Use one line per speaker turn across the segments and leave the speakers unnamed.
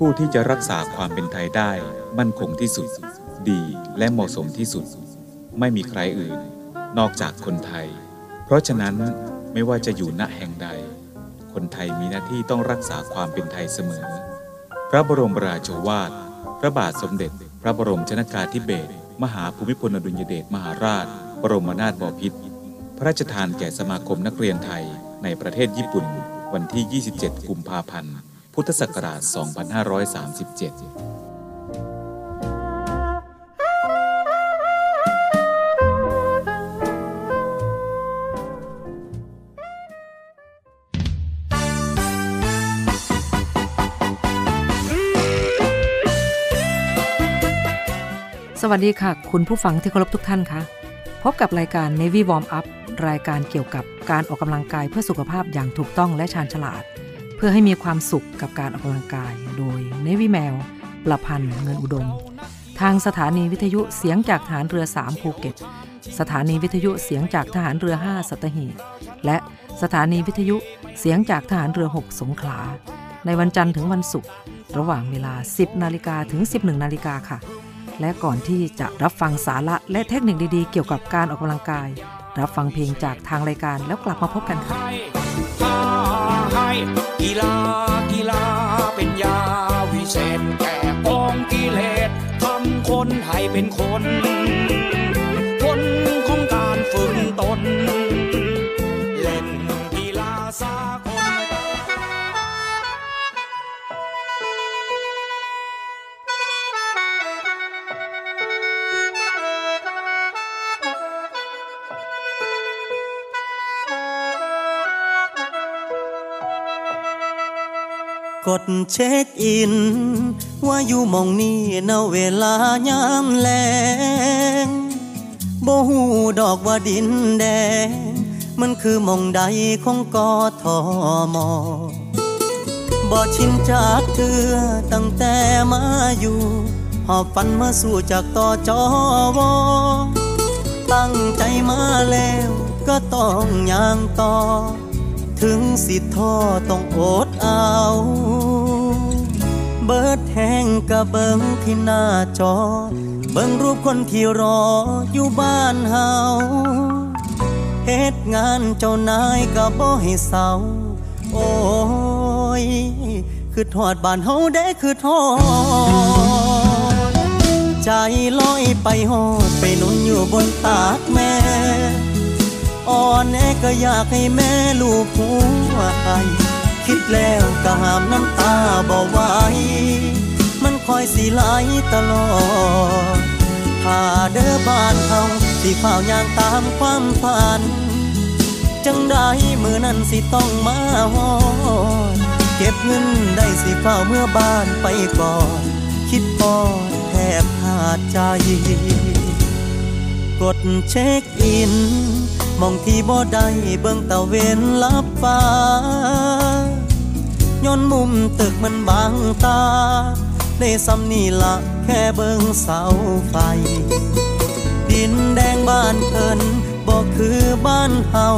ผู้ที่จะรักษาความเป็นไทยได้ มั่นคงที่สุด ดีและเหมาะสมที่สุด ไม่มีใครอื่น นอกจากคนไทย เพราะฉะนั้นไม่ว่าจะอยู่ณแห่งใด คนไทยมีหน้าที่ต้องรักษาความเป็นไทยเสมอ พระบรมราโชวาท พระบาทสมเด็จ พระบรมชนากาธิเบศรมหาภูมิพลอดุลยเดชมหาราช บรมนาถบพิตรพระราชทานแก่สมาคมนักเรียนไทยในประเทศญี่ปุ่น วันที่ 27 กุมภาพันธ์ พุทธศักราช 2537
สวัสดีค่ะ คุณผู้ฟังที่เคารพทุกท่านคะพบกับรายการ Navy Warm Up รายการเกี่ยวกับการออกกำลังกายเพื่อสุขภาพอย่างถูกต้องและชาญฉลาด เพื่อให้มีความสุขกับการออกกำลังกาย โดย Navy แมว ประพันธ์เงินอุดม ทางสถานีวิทยุเสียงจากฐานเรือ 3 ภูเก็ต สถานีวิทยุเสียงจากทหารเรือ 5 สัตหีบและสถานีวิทยุเสียงจากทหารเรือ 6 สงขลา ในวันจันทร์ถึงวันศุกร์ระหว่างเวลา 10 นาฬิกาถึง 11 นาฬิกาค่ะ และก่อนที่จะรับฟังสาระและเทคนิคดีๆ เกี่ยวกับการออกกำลังกาย รับฟังเพลงจากทางรายการแล้วกลับมาพบกันค่ะ
กีฬากีฬาเป็นยาวิเศษแก่กองกิเลสทำคนให้เป็นคนผลของการฝึกตน ก
ดเช็คอิน ว่าอยู่มองนี้ณเวลายามแลงบ่หูดอกว่าดินแดง มันคือมองใดของกอทอมอบ่ชินจากเธอตั้งแต่มาอยู่หอบฝันมาสู่จากต่อจอวอตั้งใจมาแล้วก็ต้องย่างต่อ ถึงสิท้อต้องอดเอา เบิดแห้งกะเบิงที่หน้าจอ เบิงรูปคนที่รออยู่บ้านเฮาเฮ็ดงานเจ้านายกะบ่ให้เศร้า โอ้ย คือทอดบ้านเฮาได้คือทอด ใจลอยไปหอดไปนุนอยู่บนตา อ่อนแอก็อยากให้แม่ลูกหัวใจคิดแล้วก็ห้ามน้ำตาบ่ไหวมันคอยสีไหลตลอดถ้าเด้อบ้านเฮาสิเฝ้ายางตามความฝัน จังได้มือนั้นสิต้องมาฮอดเก็บเงินได้สิเฝ้าเมื่อบ้านไปก่อน คิดพอดแทบขาดใจ กดเช็คอิน มองที่บ่ได้เบิ่งตะเวนลับฟ้าย้อนมุมตึกมันบางตา ได้สำนี่ละแค่เบิ่งเสาไฟ ดินแดงบ้านเพิ่นบ่คือบ้านเฮา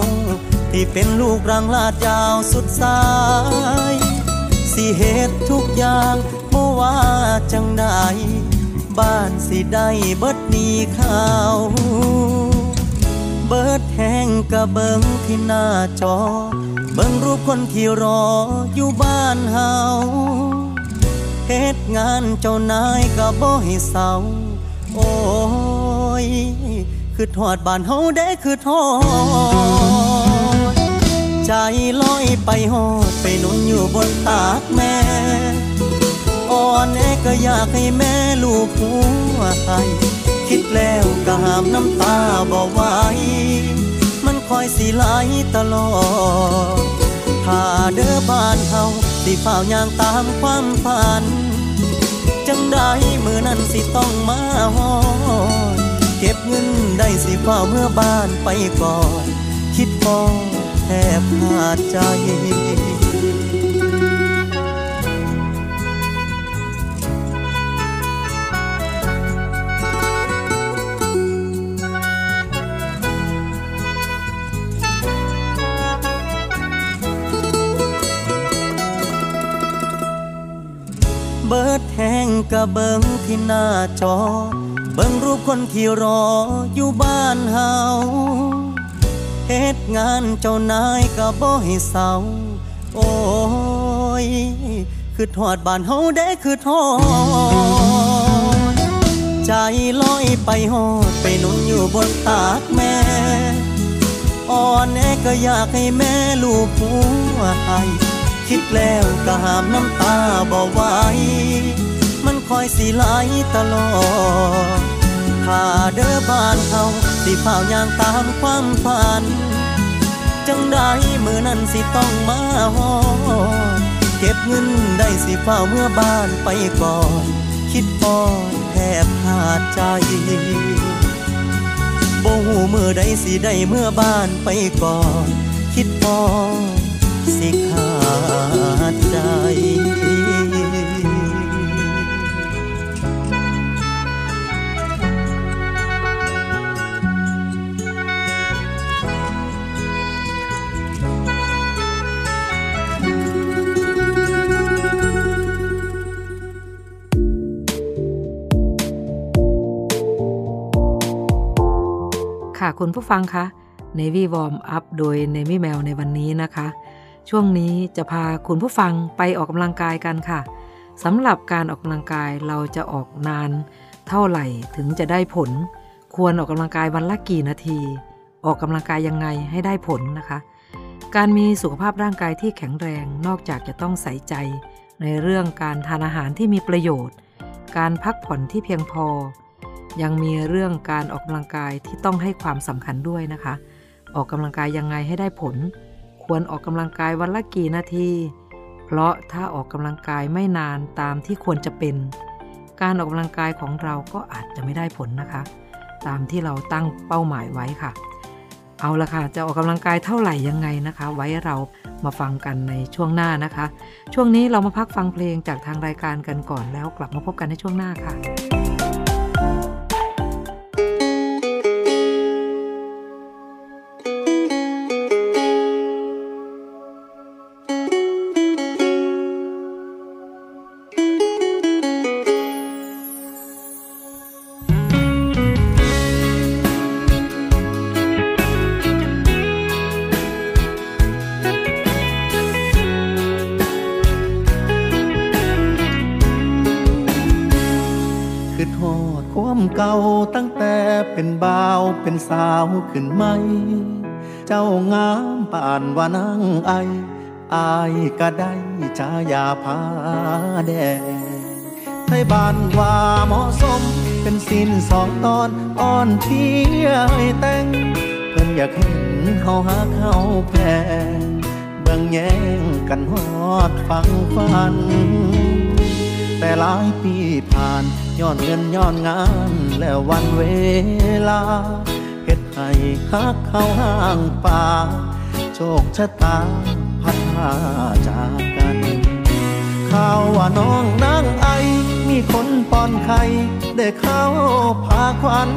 ที่เป็นลูกรังลาดยาวสุดสาย สิเหตุทุกอย่างบ่ว่าจังใดบ้านสิได้เบิดนี้ข้าว เบิด แห้งกะเบิงที่หน้าจอ เบิงรูปคนที่รออยู่บ้านเฮาเฮ็ดงานเจ้านายกะบ่ให้เศร้าโอ้ยคือทอดบ้านเฮาได้คือทอด ใจลอยไปหอดไปนุนอยู่บนตากแม่อ่อนแอก็อยากให้แม่ลูกหัวใจคิดแล้วก็หามน้ำตาบ่ไหว คอยสิไหลตลอดถ้าเด้อบ้านเฮาสิเฝ้ายางตามความฝัน จัง
ได้มือนั้นสิต้องมาหอดเก็บเงินได้สิเฝ้าเมื่อบ้านไปก่อน คิดพอแทบขาดใจ ดแห้งกะเบิงที่หน้าจอ เบิงรูปคนที่รออยู่บ้านเฮาเฮ็ดงานเจ้านายกะบ่ให้เศร้าโอ้ยคือทอดบ้านเฮาได้คือทอดใจลอยไปหอดไปนุ่นอยู่บนตากแม่อ่อนแอก็อยากให้แม่ลูกหัวให้ คิดแล้วก็หามน้ำตาบ่ไหวมันคอยสิไหลตลอดถ้าเด้อบ้านเฮาสิเฝ้าย่างตามความฝัน จังได้มือนั้นสิต้องมาหอดเก็บเงินได้สิเฝ้าเมื่อบ้านไปก่อน คิดปอนแทบขาดใจบ่หูมือใดสิได้เมื่อบ้านไปก่อน คิดพอสิ ใจ
ค่ะคุณผู้ฟังคะ Navy Warm Up โดย Navy Mail ในวันนี้นะคะ ช่วงนี้จะพาคุณผู้ฟังไปออกกำลังกายกันค่ะสำหรับการออกกำลังกายเราจะออกนาน เท่าไหร่ถึงจะได้ผล ควรออกกำลังกายวันละกี่นาที ออกกำลังกายยังไงให้ได้ผลนะคะ การมีสุขภาพร่างกายที่แข็งแรงนอกจากจะต้องใส่ใจ ในเรื่องการทานอาหารที่มีประโยชน์ การพักผ่อนที่เพียงพอ ยังมีเรื่องการออกกำลังกายที่ต้องให้ความสำคัญด้วยนะคะ ออกกำลังกายยังไงให้ได้ผล ควรออกกำลังกายวันละกี่นาที เพราะถ้าออกกำลังกายไม่นานตามที่ควรจะเป็น การออกกำลังกายของเราก็อาจจะไม่ได้ผลนะคะ ตามที่เราตั้งเป้าหมายไว้ค่ะ เอาละค่ะ จะออกกำลังกายเท่าไหร่ยังไงนะคะ ไว้เรามาฟังกันในช่วงหน้านะคะ ช่วงนี้เรามาพักฟังเพลงจากทางรายการกันก่อนแล้วกลับมาพบกันในช่วงหน้าค่ะ
สาวขึ้นไหม เจ้างามป่านว่านางไอ อายก็ได้ชายาพาแดงไทยบ้านว่าเหมาะสม เป็นสินสองตอนอ่อนเพียให้แต่ง เพิ่นอยากเห็นเฮาหาเขาแพงเบิ่งแย่งกันฮอดฟังฟัน แต่หลายปีผ่านย้อนเงินย้อนงานแล้ววันเวลา ให้ฮักเข้าห้างป่า โชคชะตาพัดพาจากกันข่าวว่าน้องนางไอ มีคนป้อนไข่ได้เข้าพาควัน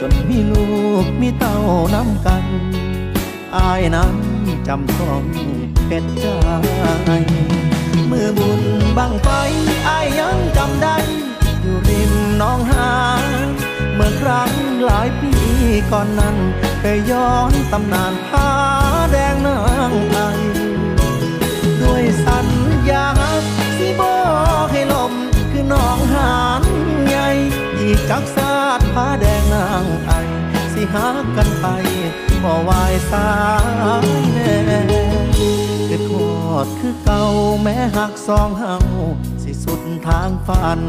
จนมีลูกมีเต้าน้ำกัน อายนั้นจำต้องเป็นใจเมื่อบุญบังไฟอายยังจำได้ อยู่ริมน้องหา เมื่อครั้งหลายปีก่อนนั้นเคยย้อนตำนานผาแดงนางไอด้วยสัญญาสิบอกให้ลมคือน้องหานใหญ่อีกจักสาดผาแดงนางไอสิหากันไปบ่วายสายแน่คือโทษคือเก่าแม้หักสองเฮาสิสุดทางฝัน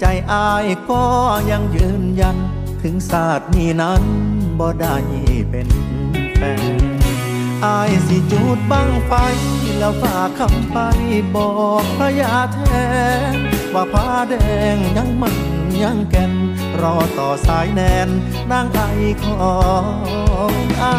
ใจอายก็ยังยืนยัน ถึงศาสตร์นี้นั้นบ่ได้เป็นแฟนอายสิจูดบังไฟ แล้วฝากคำไปบอกพระยาแท้ว่าผ้าแดงยังมันยังแก่น รอต่อสายแนนนางไอของอา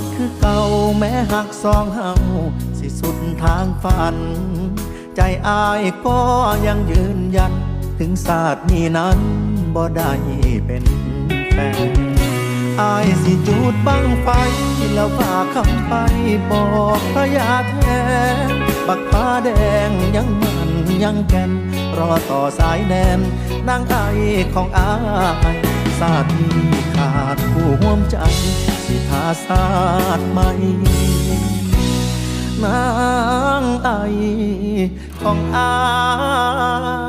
ดคือเก่าแม้หักสองเฮาสิสุดทางฝัน ใจอายก็ยังยืนยัน ถึงศาสตร์นี้นั้นบ่ได้เป็นแฟนอายสิจูดบังไฟ แล้วฝากคำไปบอกพระยาแทนบักผ้าแดงยังมันยังแก่นรอต่อสายแนนนางไอของอายศาสตร์นี้ขาดผู้ห่วมใจาศาสต์ใม่ นางไอของอา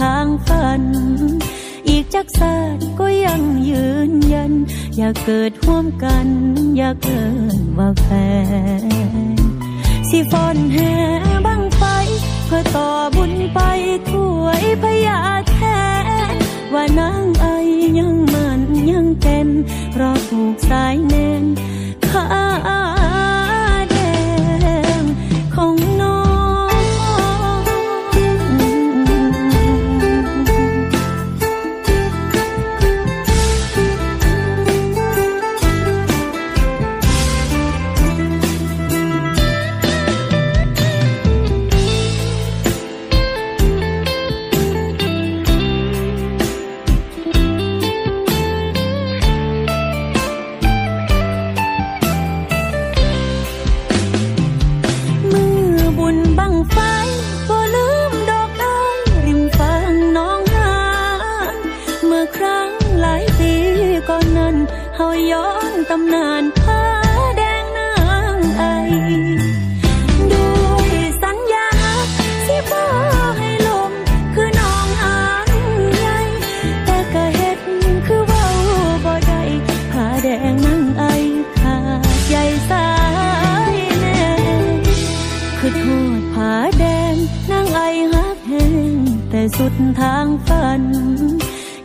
ทางฝัน อีกจักศาสตร์ก็ยังยืนยัน อยากเกิดห่วมกัน อยากเกิดว่าแฟนสิฟอนแห่บังไฟ เพื่อต่อบุญไปถวยพยาแทนว่านางไอยังมันยังเต็มเพราะถูกสายแน่นข้า สุดทางฝัน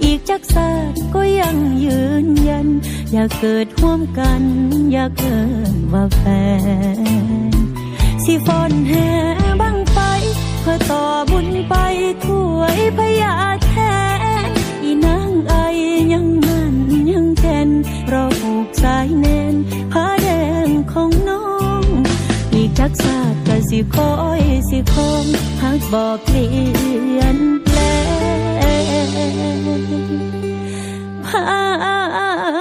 อีกจักศาสตร์ก็ยังยืนยัน อยากเกิดร่วมกัน อยากเกิดว่าแฟน สิฟอนแห่บังไฟเพื่อต่อบุญไปถวยพยาแทนอีนางไอยังมันยังแก่นรอผูกสายแนนผ้าแดงของน้อง จักศาสตร์ก็สิคอยสิคงหักบอกเปลี่ยนแปลง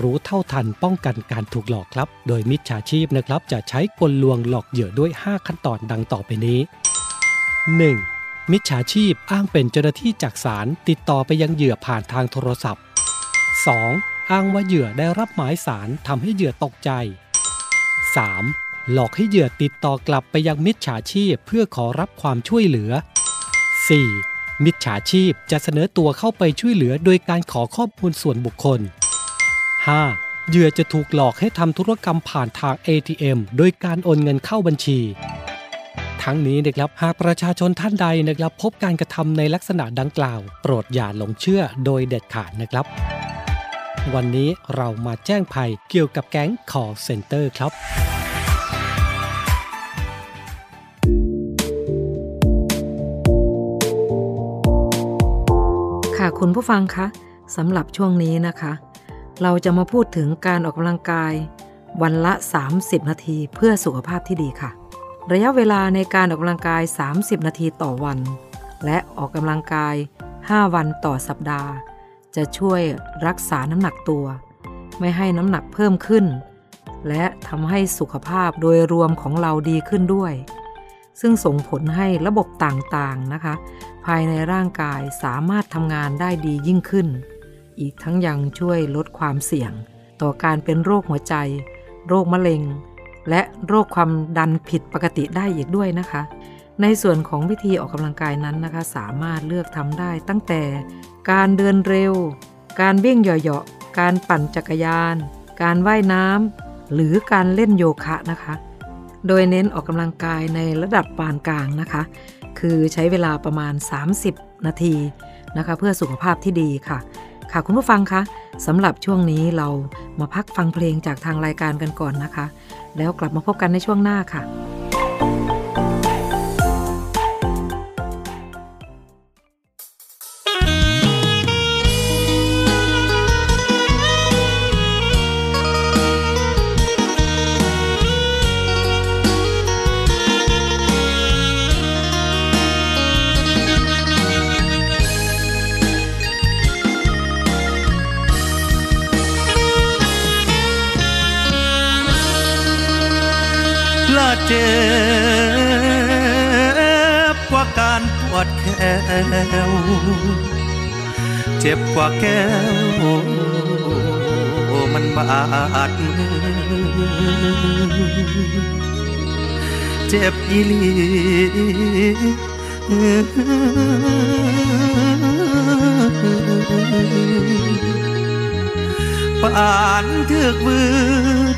รู้เท่าทันป้องกันการถูกหลอกครับ โดยมิจฉาชีพนะครับ จะใช้กลลวงหลอกเหยื่อด้วย 5 ขั้นตอนดังต่อไปนี้ 1. มิจฉาชีพอ้างเป็นเจ้าหน้าที่จากศาลติดต่อไปยังเหยื่อผ่านทางโทรศัพท์ 2. อ้างว่าเหยื่อได้รับหมายสารทำให้เหยื่อตกใจ 3. หลอกให้เหยื่อติดต่อกลับไปยังมิจฉาชีพเพื่อขอรับความช่วยเหลือ 4. มิจฉาชีพจะเสนอตัวเข้าไปช่วยเหลือโดยการขอข้อมูลส่วนบุคคล 5. เหยื่อจะถูกหลอกให้ทำธุรกรรมผ่านทาง ATM โดยการโอนเงินเข้าบัญชี ทั้งนี้นะครับหากประชาชนท่านใดนะครับ พบการกระทำในลักษณะดังกล่าว โปรดอย่าหลงเชื่อโดยเด็ดขาดนะครับ วันนี้เรามาแจ้งภัยเกี่ยวกับแก๊ง call center ครับ
ค่ะคุณผู้ฟังคะสำหรับช่วงนี้นะคะ เราจะมาพูดถึงการออกกำลังกาย วันละ 30 นาทีเพื่อสุขภาพที่ดีค่ะ ระยะเวลาในการออกกำลังกาย 30 นาทีต่อวัน และออกกำลังกาย 5 วันต่อสัปดาห์ จะช่วยรักษาน้ำหนักตัว ไม่ให้น้ำหนักเพิ่มขึ้น และทำให้สุขภาพโดยรวมของเราดีขึ้นด้วย ซึ่งส่งผลให้ระบบต่างๆนะคะ ภายในร่างกายสามารถทำงานได้ดียิ่งขึ้น อีกทั้งยังช่วยลดความเสี่ยง ต่อการเป็นโรคหัวใจ โรคมะเร็ง และโรคความดันผิดปกติได้อีกด้วยนะคะ ในส่วนของวิธีออกกำลังกายนั้นนะคะ สามารถเลือกทำได้ตั้งแต่ การเดินเร็ว การวิ่งเหยาะๆการปั่นจักรยาน การว่ายน้ำหรือการเล่นโยคะนะคะ โดยเน้นออกกำลังกายในระดับปานกลางนะคะ คือใช้เวลาประมาณ 30 นาทีนะคะเพื่อสุขภาพที่ดีค่ะ ค่ะคุณผู้ฟังคะสำหรับช่วงนี้เรามาพักฟังเพลงจากทางรายการกันก่อนนะคะ แล้วกลับมาพบกันในช่วงหน้าค่ะ
เจ็บกว่าการปวดแขวเจ็บกว่าแก้ว มันบาดเจ็บอีหลี ปานเถึกบือ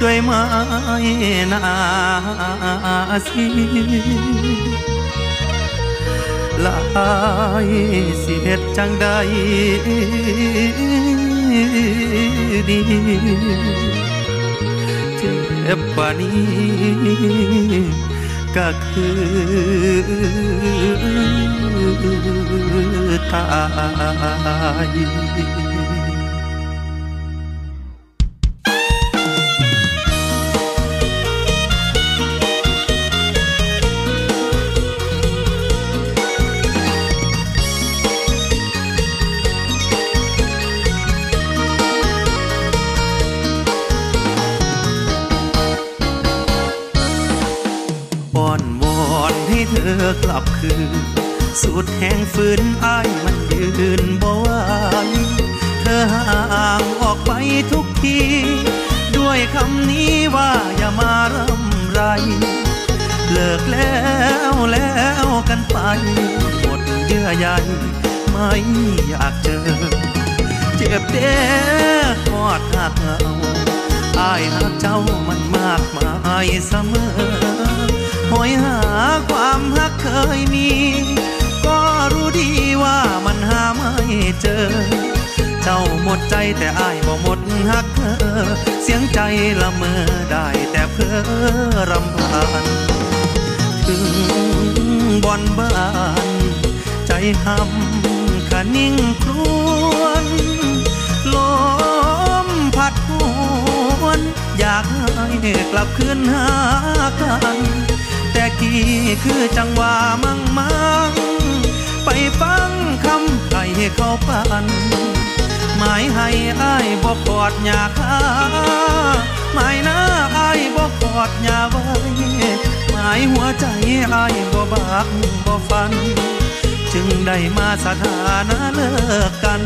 ด้วยไม้นาสีลายเสียดจังใดดีเจ็บปานี้ก็คือตาย อกลับคืน สุดแห่งฝืนอายมันยืนบ่ไหวเธอห่างออกไปทุกที ด้วยคำนี้ว่าอย่ามารำไร เลิกแล้วแล้วกันไปหมดเยื่อใยไม่อยากเจอ เจ็บเด้กอดหักเอาอายหักเจ้ามันมากมายเสมอ หอยหาความฮักเคยมี ก็รู้ดีว่ามันหาไม่เจอ เจ้าหมดใจแต่อายบ่หมดฮักเธอ เสียงใจละเมอได้แต่เพ้อรำพันถึงบอนบ้าน ใจหำขนิ่งครวนลมพัดหวน อยากให้กลับคืนหากัน แต่กี้คือจังหว่ามั่งมั่งไปฟังคำใครเขาปันหมายให้อ้ายบอกอดยาคาหมายหน้าอายบอกอดยาไว้หมายหัวใจอ้ายบ่บากบ่ฟัน จึงได้มาสถานะเลิกกัน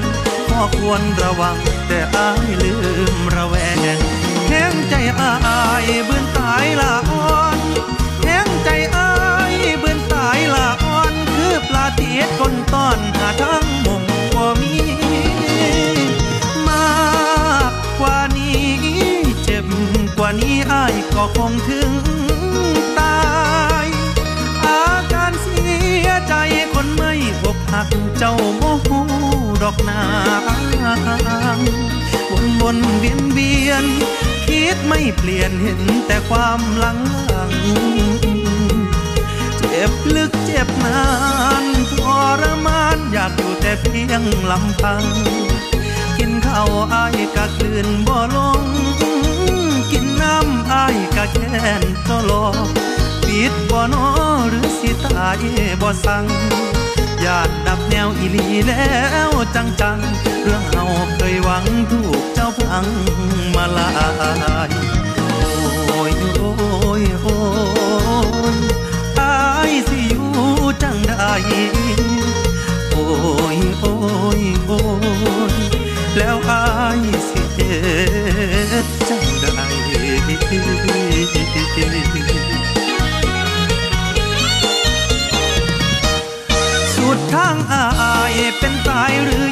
ขอควรระวังแต่อ้ายลืมระแวงแข้งใจอ้ายบืนตายละ ดคนต้อนหาทั้งมุมบ่มี มากกว่านี้ เจ็บกว่านี้อ้ายก็คงถึงตาย อาการเสียใจคนไม่อกหักเจ้าโมโหดอกนางวนวนเวียนเวียนคิดไม่เปลี่ยนเห็นแต่ความหลังหลัง จ็บลึกเจ็บนานทรมานอยากอยู่แต่เพียงลำพัง กินข้าวอายกะกลืนบ่ลง กินน้ำอายกะแค้นก็รอปิดบ่นอหรือสิตายบ่สั่งญาติดับแนวอีลีแล้วจังจังเรื่องเฮาเคยหวังถูกเจ้าพังมาลาย โอ้ยโอ้ยโอ้ โอ้ยโอ้ยโอ้ยแล้วอายสิเฮ็ดจังใดสุดทางอายเป็นตายหรือ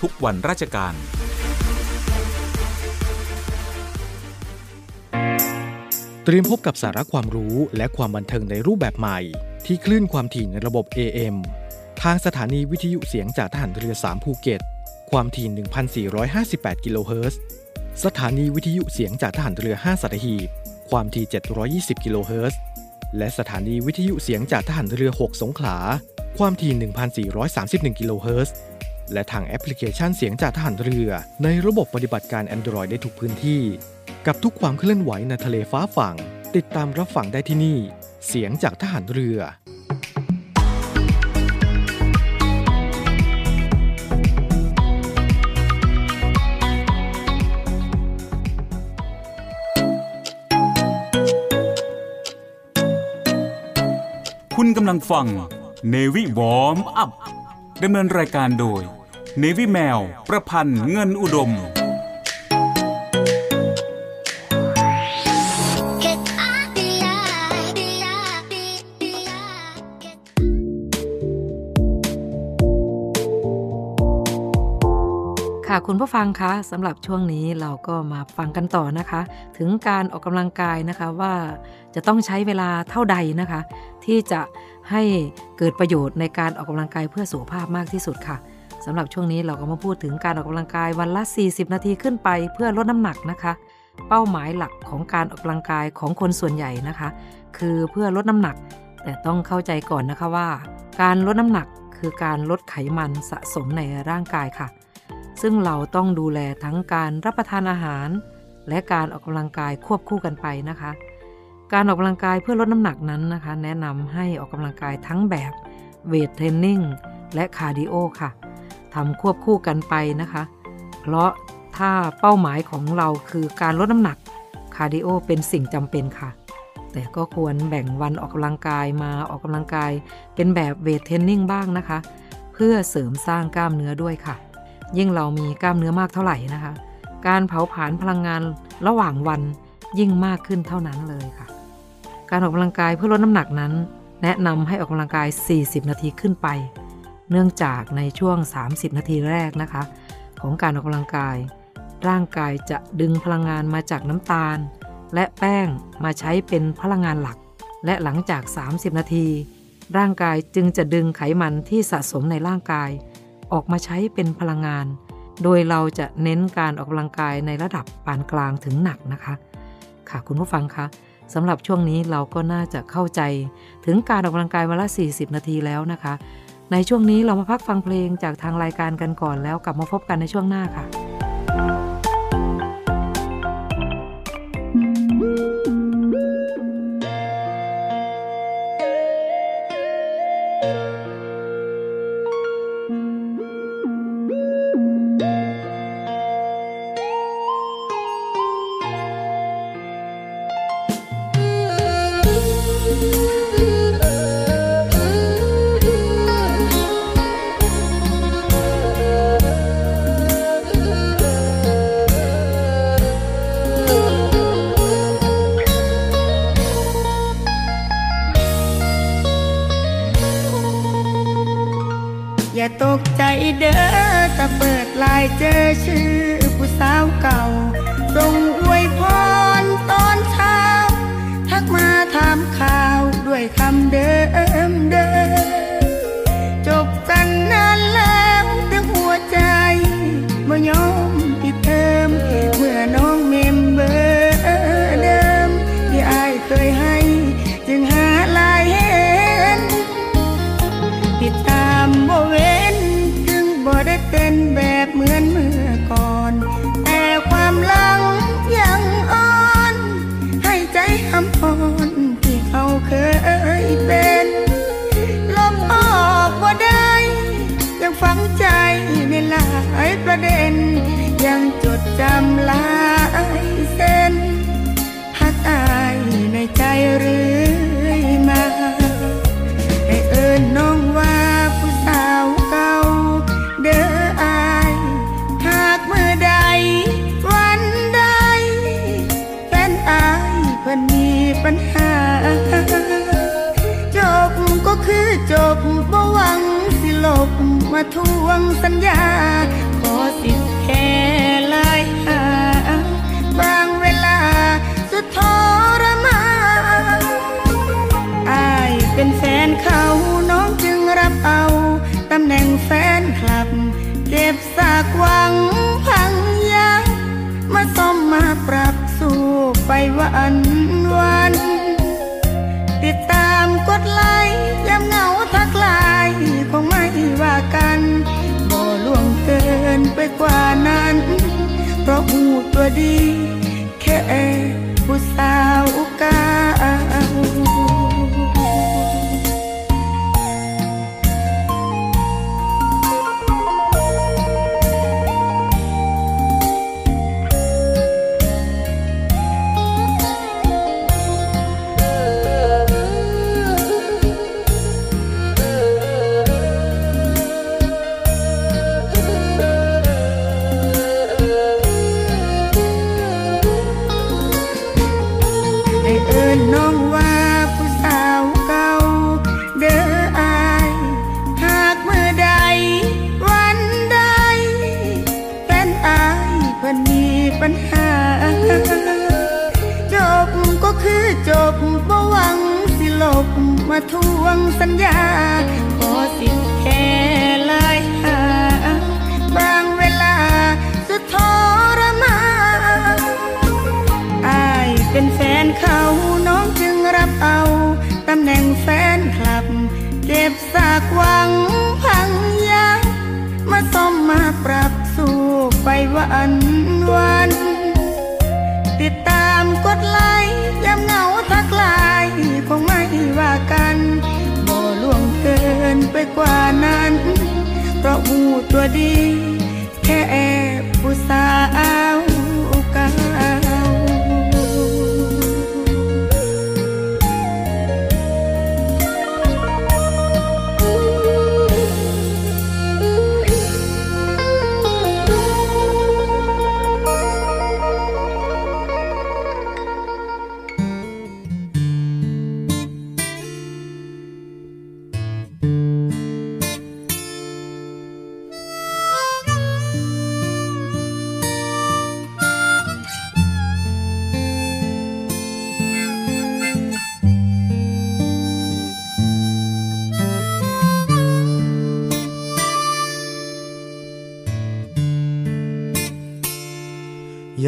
ทุกวันราชการ
เตรียมพบกับสาระความรู้และความบันเทิงในรูปแบบใหม่ ที่คลื่นความถี่ในระบบ AM ทางสถานีวิทยุเสียงจากทหารเรือ 3 ภูเก็ต ความถี่ 1,458 กิโลเฮิรตซ์ สถานีวิทยุเสียงจากทหารเรือ 5สัตหีบ ความถี่ 720 กิโลเฮิรตซ์ และสถานีวิทยุเสียงจากทหารเรือ 6 สงขลา ความถี่ 1,431 กิโลเฮิรตซ์ และทางแอปพลิเคชันเสียงจากทหารเรือ ในระบบปฏิบัติการ Android ได้ทุกพื้นที่ กับทุกความเคลื่อนไหวในทะเลฟ้าฝั่ง ติดตามรับฟังได้ที่นี่ เสียงจากทหารเรือ
คุณกำลังฟัง Navy Warm Up ดำเนินรายการโดย Navy แมว ประพันธ์เงินอุดม
ค่ะคุณผู้ฟังคะสำหรับช่วงนี้เราก็มาฟังกันต่อนะคะ ถึงการออกกำลังกายนะคะว่าจะต้องใช้เวลาเท่าใดนะคะ ที่จะให้เกิดประโยชน์ในการออกกำลังกายเพื่อสุขภาพมากที่สุดค่ะ สำหรับช่วงนี้เราก็มาพูดถึงการออกกำลังกายวันละ 40 นาทีขึ้นไปเพื่อลดน้ำหนักนะคะ เป้าหมายหลักของการออกกำลังกายของคนส่วนใหญ่นะคะ คือเพื่อลดน้ำหนัก แต่ต้องเข้าใจก่อนนะคะว่า การลดน้ำหนักคือการลดไขมันสะสมในร่างกายค่ะ ซึ่งเราต้องดูแลทั้งการรับประทานอาหาร และการออกกำลังกายควบคู่กันไปนะคะ การออกกำลังกายเพื่อลดน้ำหนักนั้นนะคะ แนะนำให้ออกกำลังกายทั้งแบบ weight training และ cardio ค่ะ ทำควบคู่กันไปนะคะ เพราะถ้าเป้าหมายของเราคือการลดน้ำหนัก cardio เป็นสิ่งจำเป็นค่ะ แต่ก็ควรแบ่งวันออกกำลังกายมาออกกำลังกาย เป็นแบบ weight training บ้างนะคะ เพื่อเสริมสร้างกล้ามเนื้อด้วยค่ะ ยิ่งเรามีกล้ามเนื้อมากเท่าไหร่นะคะ การเผาผลาญพลังงานระหว่างวันยิ่งมากขึ้นเท่านั้นเลยค่ะ การออกกำลังกายเพื่อลดน้ำหนักนั้น แนะนำให้ออกกำลังกาย 40 นาทีขึ้นไป เนื่องจากในช่วง 30 นาทีแรกนะคะ ของการออกกำลังกาย ร่างกายจะดึงพลังงานมาจากน้ำตาล และแป้งมาใช้เป็นพลังงานหลัก และหลังจาก 30 นาที ร่างกายจึงจะดึงไขมันที่สะสมในร่างกาย ออกมาใช้เป็นพลังงาน โดยเราจะเน้นการออกกำลังกายในระดับปานกลางถึงหนักนะคะ ค่ะคุณผู้ฟังคะสำหรับช่วงนี้เราก็น่าจะเข้าใจ ถึงการออกกำลังกายวันละ 40 นาทีแล้วนะคะ ในช่วงนี้เรามาพักฟังเพลงจากทางรายการกันก่อนแล้วกลับมาพบกันในช่วงหน้าค่ะ
ในหลายประเด็น ยังจดจำลายเส้นหักอายในใจหรือ มาทวงสัญญา ขอสิทธิ์แค่ลายหาบางเวลาสุดทรมานอายเป็นแฟนเขาน้องจึงรับเอาตำแหน่งแฟนคลับ เก็บสากวังพังยักมาซ่อมมาปรับสู้ไปวัน หูตั จบบ่หวังสิลบมาทวงสัญญาขอสิ ตัวดีแค่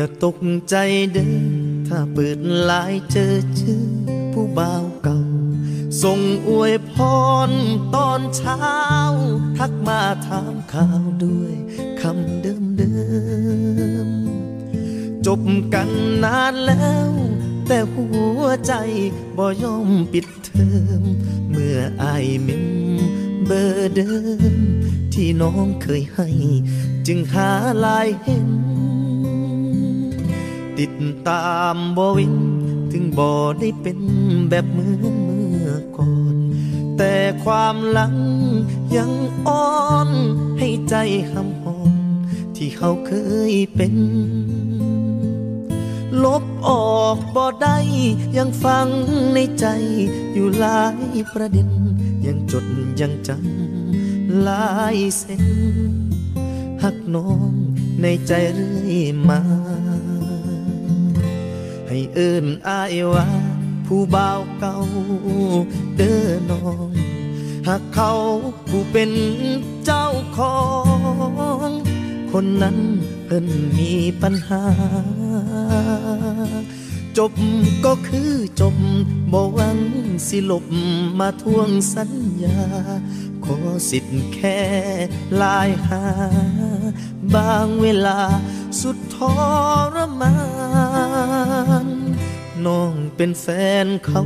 อย่าตกใจเด้อถ้าเปิดไลายเจอชื่อ ผู้บ่าวเก่า ส่งอวยพรตอนเช้า ทักมาถามข่าวด้วยคำเดิมเดิมๆจบกันนานแล้ว แต่หัวใจบ่ยอมปิดเทอมเมื่ออายเมมเบอร์เดิม ที่น้องเคยให้ จึงหาลายเห็น ติดตามบ่วิน ถึงบ่ได้เป็นแบบเหมือนเมื่อก่อน แต่ความหลังยังอ่อนให้ใจหำหอนที่เขาเคยเป็น ลบออกบ่ได้ยังฟังในใจอยู่หลายประเด็น ยังจดยังจำลายเส้นหักน้องในใจเรื่อยมา ให้เอิ้นอายว่า ผู้บ่าวเก่าเด้อน้องหากเขาผู้เป็นเจ้าของ คนนั้นเพิ่นมีปัญหา จบก็คือจบบ่หวังสิลบมาทวงสัญญา ขอสิทธิ์แค่ลายหา บางเวลาสุดทรมาน น้องเป็นแฟนเขา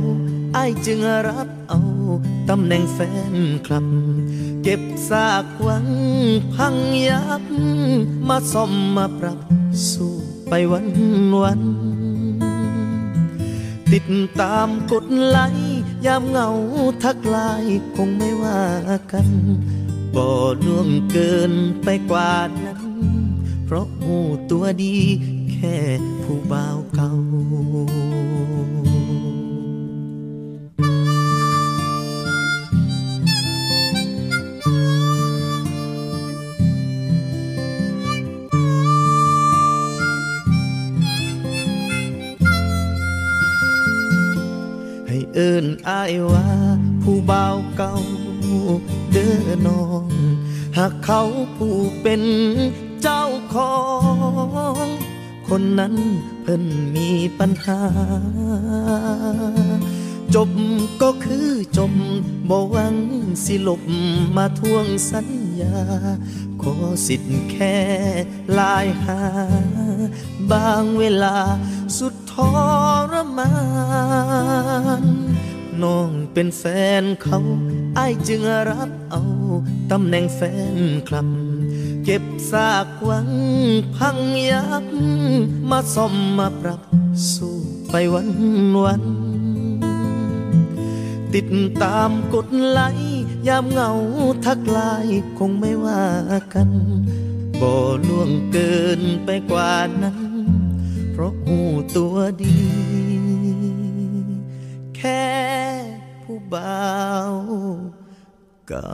ไอจึงรับเอาตำแหน่งแฟนคลับ เก็บซากหวังพังยับ มาซ่อมมาปรับสู้ไปวันวัน ติดตามกดไลค์ยามเหงาทักไลน์คงไม่ว่ากันบ่ล่วงเกินไปกว่านั้น เพราะหูตัวดี ค่ผู้บ่าวเก่าให้เอิ้นอายว่าผู้บ่าวเก่าเด้อน้องหากเขาผู้เป็นเจ้าของ คนนั้นเพิ่นมีปัญหา จบก็คือจบบ่หวังสิลบมาทวงสัญญา ขอสิทธิ์แค่ลายหา บางเวลาสุดทรมานน้องเป็นแฟนเขาไอ้จึงรับเอาตำแหน่งแฟนคลับ เก็บซากหวังพังยับมาซ่อมมาปรับสู้ไปวันวัน ติดตามกดไลยามเหงาทักไลน์คงไม่ว่ากันบ่ล่วงเกินไปกว่านั้น เพราะหูตัวดี แค่ผู้บ่าวเก่า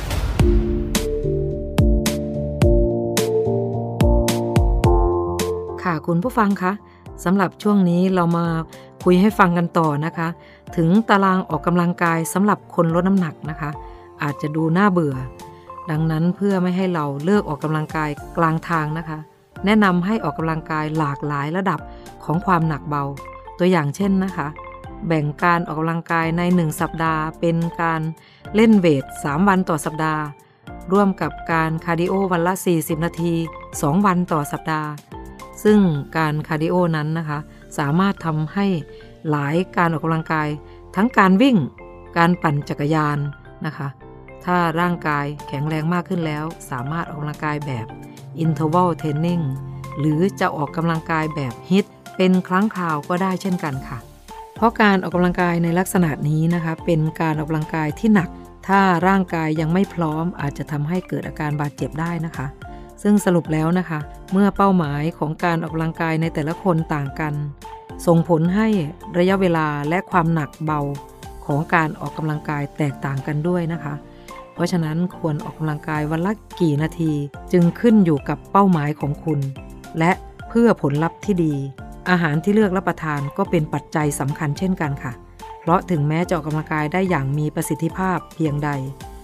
ค่ะคุณผู้ฟังคะสำหรับช่วงนี้เรามาคุยให้ฟังกันต่อนะคะ ถึงตารางออกกำลังกายสำหรับคนลดน้ำหนักนะคะ อาจจะดูน่าเบื่อ ดังนั้นเพื่อไม่ให้เราเลิกออกกำลังกายกลางทางนะคะ แนะนำให้ออกกำลังกายหลากหลายระดับของความหนักเบา ตัวอย่างเช่นนะคะ แบ่งการออกกำลังกายใน 1 สัปดาห์ เป็นการเล่น weight 3 วันต่อสัปดาห์ ร่วมกับการ cardio วันละ 40 นาที 2 วันต่อสัปดาห์ ซึ่งการ cardio นั้นนะคะ สามารถทำได้หลายการออกกำลังกาย ทั้งการวิ่ง การปั่นจักรยานนะคะ ถ้าร่างกายแข็งแรงมากขึ้นแล้ว สามารถออกกำลังกายแบบ interval training หรือจะออกกำลังกายแบบฮิตเป็นครั้งคราวก็ได้เช่นกันค่ะ เพราะการออกกำลังกายในลักษณะนี้นะคะ เป็นการออกกำลังกายที่หนัก ถ้าร่างกายยังไม่พร้อมอาจจะทำให้เกิดอาการบาดเจ็บได้นะคะ ซึ่งสรุปแล้วนะคะ เมื่อเป้าหมายของการออกกำลังกายในแต่ละคนต่างกัน ส่งผลให้ระยะเวลาและความหนักเบาของการออกกำลังกายแตกต่างกันด้วยนะคะ เพราะฉะนั้นควรออกกำลังกายวันละกี่นาทีจึงขึ้นอยู่กับเป้าหมายของคุณ และเพื่อผลลัพธ์ที่ดี อาหารที่เลือกรับประทานก็เป็นปัจจัยสำคัญเช่นกันค่ะ เพราะถึงแม้จะออกกำลังกายได้อย่างมีประสิทธิภาพเพียงใด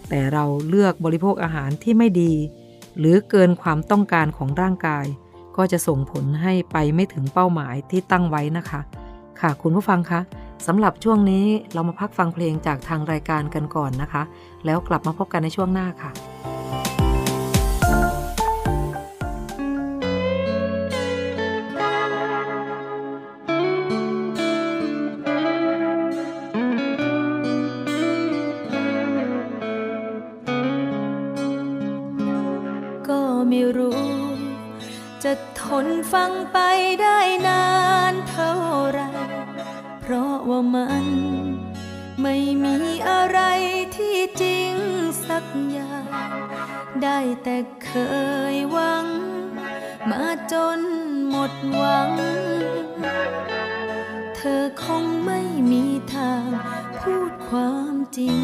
แต่เราเลือกบริโภคอาหารที่ไม่ดี หรือเกินความต้องการของร่างกาย ก็จะส่งผลให้ไปไม่ถึงเป้าหมายที่ตั้งไว้นะคะ ค่ะคุณผู้ฟังคะสำหรับช่วงนี้เรามาพักฟังเพลงจากทางรายการกันก่อนนะคะ แล้วกลับมาพบกันในช่วงหน้าค่ะ
นฟังไปได้นานเท่าไร เพราะว่ามันไม่มีอะไรที่จริงสักอย่าง ได้แต่เคยหวัง มาจนหมดหวัง เธอคงไม่มีทางพูดความจริง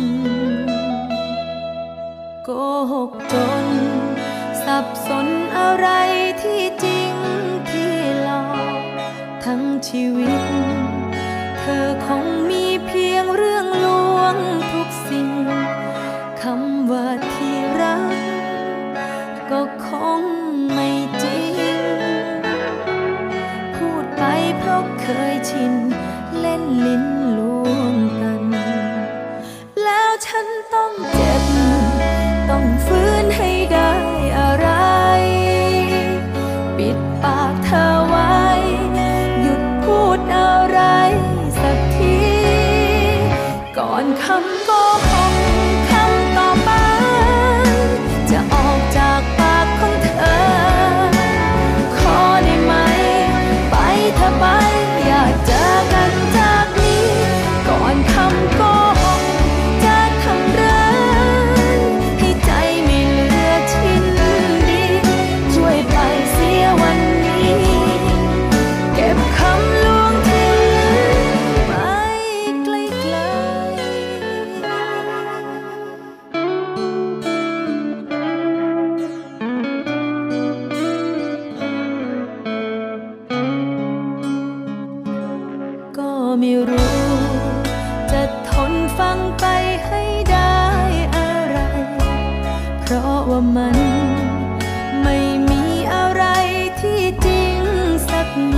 โกหกจน สับสนอะไรที่จริงที่หลอกทั้ง ชีวิต เธอคงมีเพียงเรื่องลวงทุกสิ่ง คำว่าที่รัก ก็คงไม่จริง พูดไปเพราะเคยชิน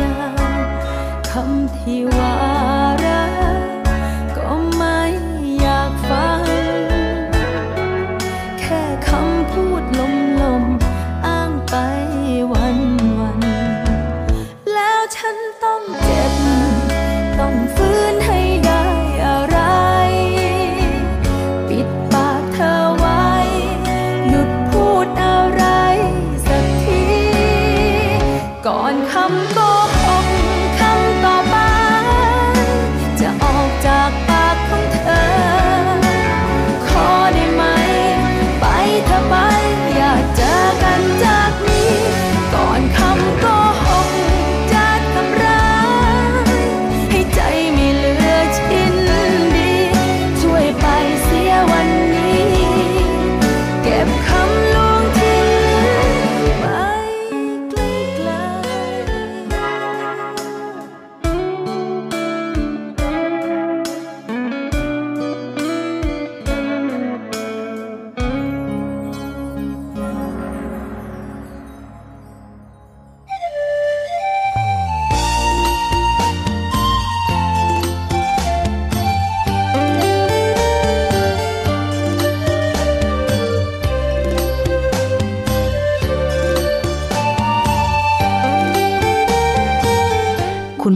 ย่างคำที่ว่า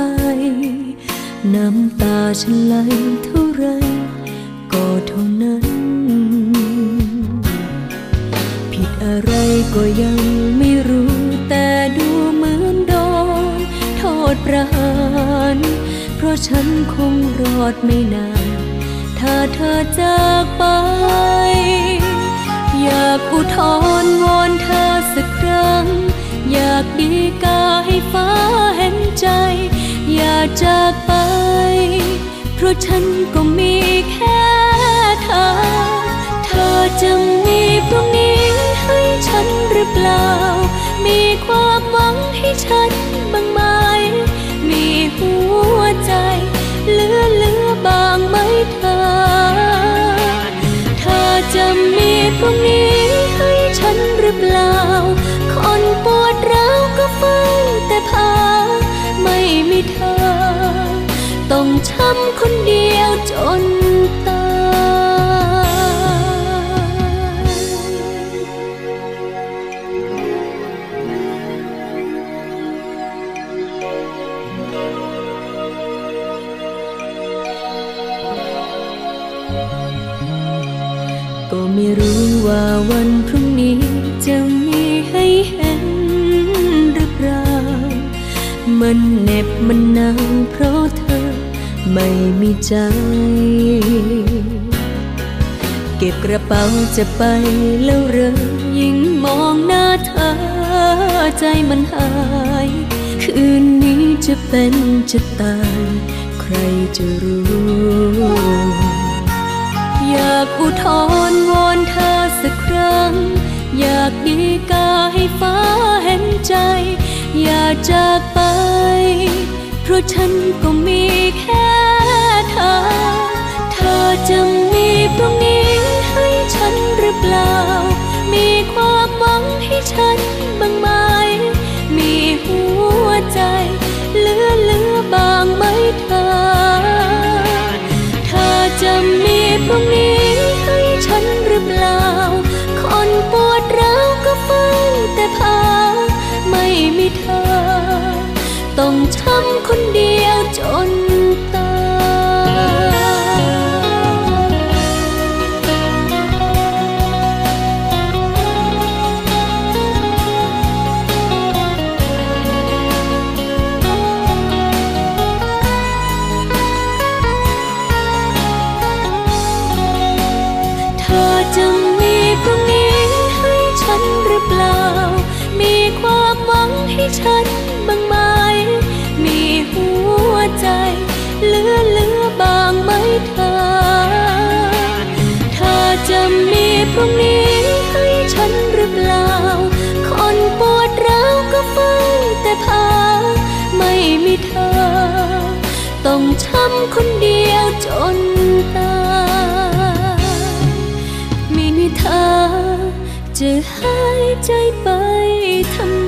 ไปน้ำตาฉันไหลเท่าไรก็เท่านั้น ผิดอะไรก็ยังไม่รู้แต่ดูเหมือนโดนโทษประหารเพราะฉันคงรอดไม่นาน ถ้าเธอจากไป อยากอุทธรณ์วอนเธอสักครั้ง อยากดีกาให้ฟ้าเห็นใจ อย่าจากไป เพราะฉันก็มีแค่เธอ เธอจะมีพรุ่งนี้ให้ฉันหรือเปล่า มีความหวังให้ฉันบ้างไหม มีหัวใจเหลือเหลือบางไหมเธอ เธอจะมีพรุ่งนี้ให้ฉันหรือเปล่า คนปวดร้าวก็เฝ้าแต่พา ม่มีเธอ ต้องช้ำคนเดียวจน มันหนาวเพราะเธอไม่มีใจ เก็บกระเป๋าจะไปแล้วเหรอยิ่งมองหน้าเธอ ใจมันหาย คืนนี้จะเป็นจะตาย ใครจะรู้ อยากอุทธรณ์วอนเธอสักครั้ง อยากดีกาให้ฟ้าเห็นใจ อย่าจากไป ฉันก็มีแค่เธอ เธอจะมีพรุ่งนี้ให้ฉันหรือเปล่า มีความหวังให้ฉันำคนเดียวจนตายไม่มีเธอจะหายใจไปทำไม